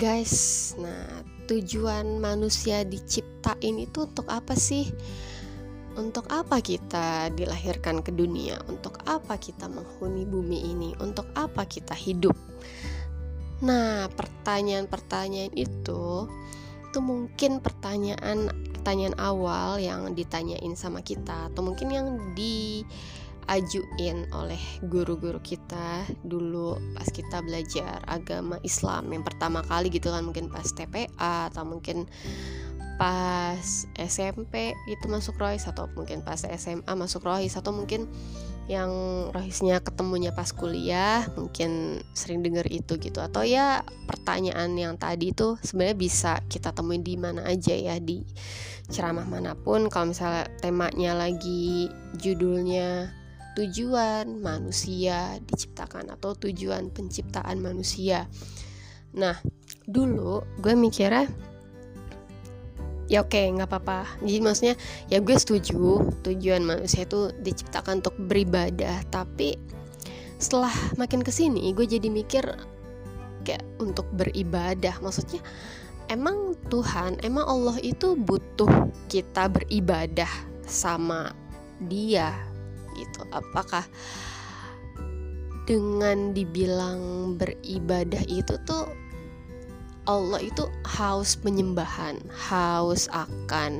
guys nah tujuan manusia diciptain itu untuk apa sih? Untuk apa kita dilahirkan ke dunia? Untuk apa kita menghuni bumi ini? Untuk apa kita hidup? Nah pertanyaan-pertanyaan itu itu mungkin pertanyaan pertanyaan awal yang ditanyain sama kita atau mungkin yang di ajuin oleh guru-guru kita dulu pas kita belajar agama Islam. Yang pertama kali gitu kan mungkin pas TPA atau mungkin pas SMP itu masuk rohis atau mungkin pas SMA masuk rohis atau mungkin yang rohisnya ketemunya pas kuliah mungkin sering denger itu gitu. Atau ya pertanyaan yang tadi itu sebenarnya bisa kita temuin di mana aja ya di ceramah mana pun. Kalau misalnya temanya lagi judulnya tujuan manusia diciptakan atau tujuan penciptaan manusia. Nah, dulu gue mikirnya ya oke okay, nggak apa-apa. Jadi maksudnya ya gue setuju tujuan manusia itu diciptakan untuk beribadah. Tapi setelah makin ke sini gue jadi mikir kayak untuk beribadah. Maksudnya emang Tuhan emang Allah itu butuh kita beribadah sama dia gitu. Apakah dengan dibilang beribadah itu tuh Allah itu haus penyembahan haus akan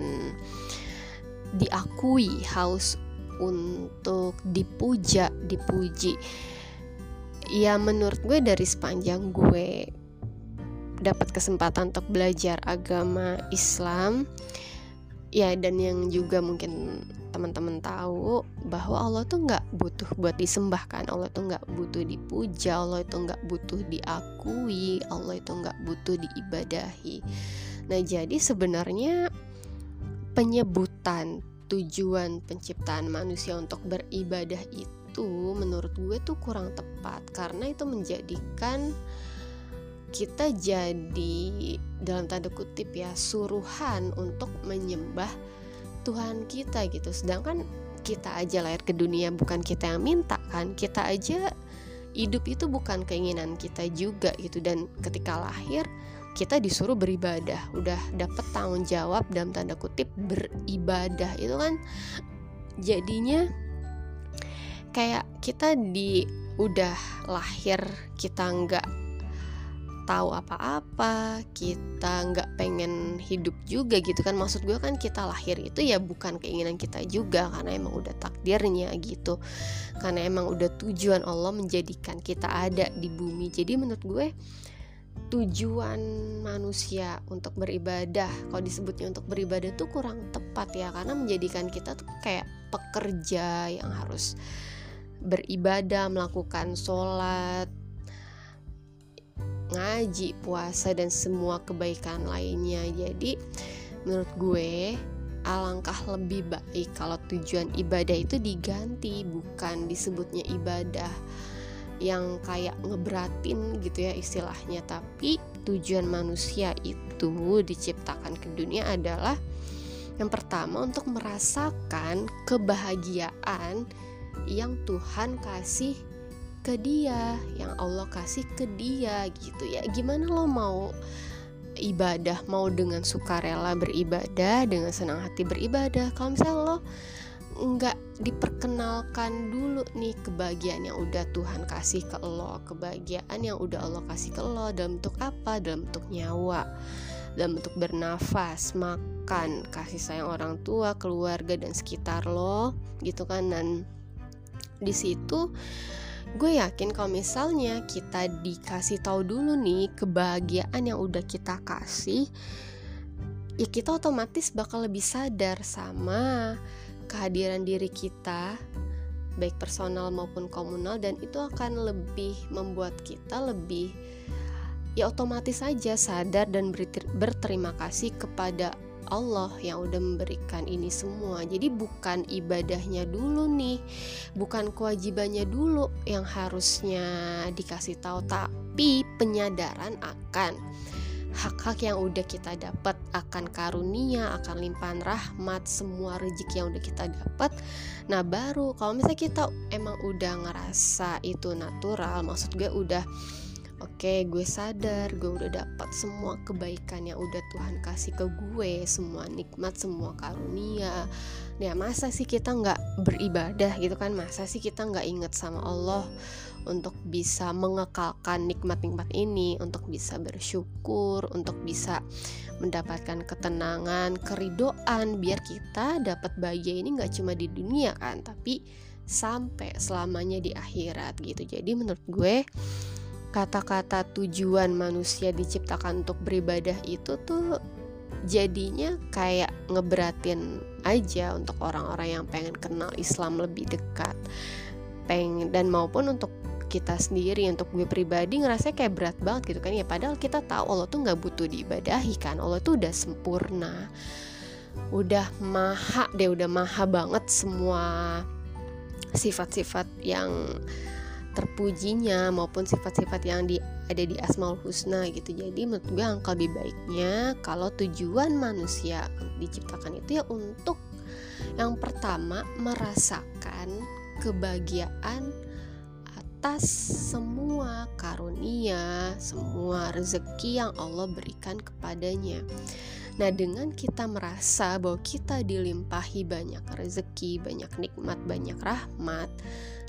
diakui haus untuk dipuja dipuji. Ya menurut gue dari sepanjang gue dapat kesempatan untuk belajar agama Islam ya dan yang juga mungkin teman-teman tahu bahwa Allah tuh nggak butuh buat disembah kan Allah tuh nggak butuh dipuja Allah itu nggak butuh diakui Allah itu nggak butuh diibadahi. Nah jadi sebenarnya penyebutan tujuan penciptaan manusia untuk beribadah itu menurut gue tuh kurang tepat karena itu menjadikan kita jadi dalam tanda kutip ya suruhan untuk menyembah Tuhan kita gitu. Sedangkan kita aja lahir ke dunia bukan kita yang minta kan. Kita aja hidup itu bukan keinginan kita juga gitu. Dan ketika lahir kita disuruh beribadah. Udah dapet tanggung jawab dalam tanda kutip beribadah. Itu kan jadinya kayak kita di udah lahir kita nggak tahu apa-apa kita nggak pengen hidup juga gitu kan. Maksud gue kan kita lahir itu ya bukan keinginan kita juga karena emang udah takdirnya gitu. Karena emang udah tujuan Allah menjadikan kita ada di bumi. Jadi menurut gue tujuan manusia untuk beribadah kalau disebutnya untuk beribadah tuh kurang tepat ya. Karena menjadikan kita tuh kayak pekerja yang harus beribadah melakukan sholat ngaji, puasa dan semua kebaikan lainnya. Jadi menurut gue alangkah lebih baik kalau tujuan ibadah itu diganti bukan disebutnya ibadah yang kayak ngeberatin gitu ya istilahnya tapi tujuan manusia itu diciptakan ke dunia adalah yang pertama untuk merasakan kebahagiaan yang Tuhan kasih ke dia yang Allah kasih ke dia gitu ya. Gimana lo mau ibadah mau dengan sukarela beribadah dengan senang hati beribadah? Kalau misalnya lo nggak diperkenalkan dulu nih kebahagiaan yang udah Tuhan kasih ke lo kebahagiaan yang udah Allah kasih ke lo dalam bentuk apa? Dalam bentuk nyawa dalam bentuk bernafas makan kasih sayang orang tua keluarga dan sekitar lo gitu kan? Dan di situ gue yakin kalau misalnya kita dikasih tahu dulu nih kebahagiaan yang udah kita kasih ya kita otomatis bakal lebih sadar sama kehadiran diri kita baik personal maupun komunal dan itu akan lebih membuat kita lebih ya otomatis saja sadar dan berterima kasih kepada Allah yang udah memberikan ini semua. Jadi bukan ibadahnya dulu nih, bukan kewajibannya dulu yang harusnya dikasih tahu, tapi penyadaran akan hak-hak yang udah kita dapat akan karunia, akan limpahan rahmat, semua rezeki yang udah kita dapat. Nah, baru kalau misalnya kita emang udah ngerasa itu natural, maksud gue udah Oke, gue sadar gue udah dapat semua kebaikan yang udah Tuhan kasih ke gue, semua nikmat, semua karunia. Ya masa sih kita nggak beribadah gitu kan? Masa sih kita nggak inget sama Allah untuk bisa mengekalkan nikmat-nikmat ini, untuk bisa bersyukur, untuk bisa mendapatkan ketenangan, keridoan, biar kita dapat bahagia ini nggak cuma di dunia kan, tapi sampai selamanya di akhirat gitu. Jadi menurut gue kata-kata tujuan manusia diciptakan untuk beribadah itu tuh jadinya kayak ngeberatin aja untuk orang-orang yang pengen kenal Islam lebih dekat. Pengen dan maupun untuk kita sendiri untuk gue pribadi ngerasa kayak berat banget gitu kan. Ya padahal kita tahu Allah tuh nggak butuh diibadahi kan. Allah tuh udah sempurna. Udah maha deh udah maha banget semua sifat-sifat yang terpujinya maupun sifat-sifat yang di, ada di Asmaul Husna gitu. Jadi menurut gue angka lebih baiknya kalau tujuan manusia diciptakan itu ya untuk yang pertama merasakan kebahagiaan atas semua karunia, semua rezeki yang Allah berikan kepadanya. Nah, dengan kita merasa bahwa kita dilimpahi banyak rezeki, banyak nikmat, banyak rahmat,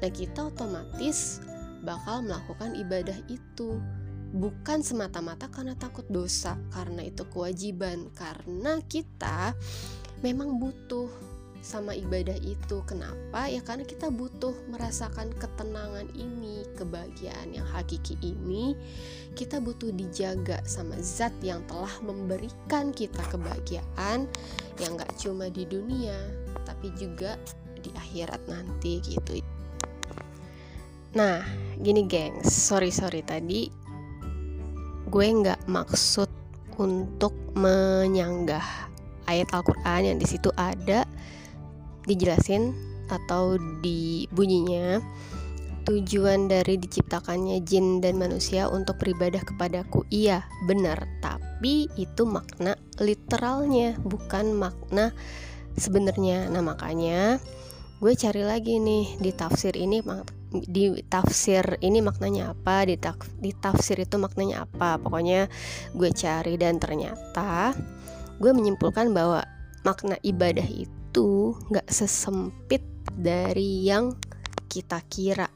nah kita otomatis bakal melakukan ibadah itu. Bukan semata-mata karena takut dosa, karena itu kewajiban, karena kita memang butuh sama ibadah itu. Kenapa? Ya karena kita butuh merasakan ketenangan ini, kebahagiaan yang hakiki ini. Kita butuh dijaga sama zat yang telah memberikan kita kebahagiaan yang gak cuma di dunia, tapi juga di akhirat nanti gitu. Nah, gini gengs, sorry sorry tadi gue nggak maksud untuk menyanggah ayat Al-Quran yang di situ ada dijelasin atau di bunyinya tujuan dari diciptakannya jin dan manusia untuk beribadah kepadaku iya benar. Tapi itu makna literalnya bukan makna sebenarnya. Nah makanya gue cari lagi nih di tafsir ini di tafsir ini maknanya apa di, di tafsir itu maknanya apa. Pokoknya gue cari dan ternyata gue menyimpulkan bahwa makna ibadah itu itu nggak sesempit dari yang kita kira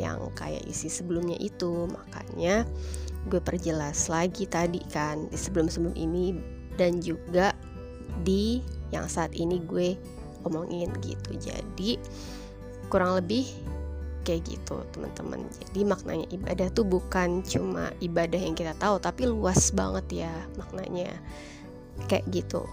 yang kayak isi sebelumnya itu. Makanya gue perjelas lagi tadi kan di sebelum-sebelum ini dan juga di yang saat ini gue omongin gitu. Jadi kurang lebih kayak gitu teman-teman. Jadi maknanya ibadah tuh bukan cuma ibadah yang kita tahu tapi luas banget ya maknanya. Kayak gitu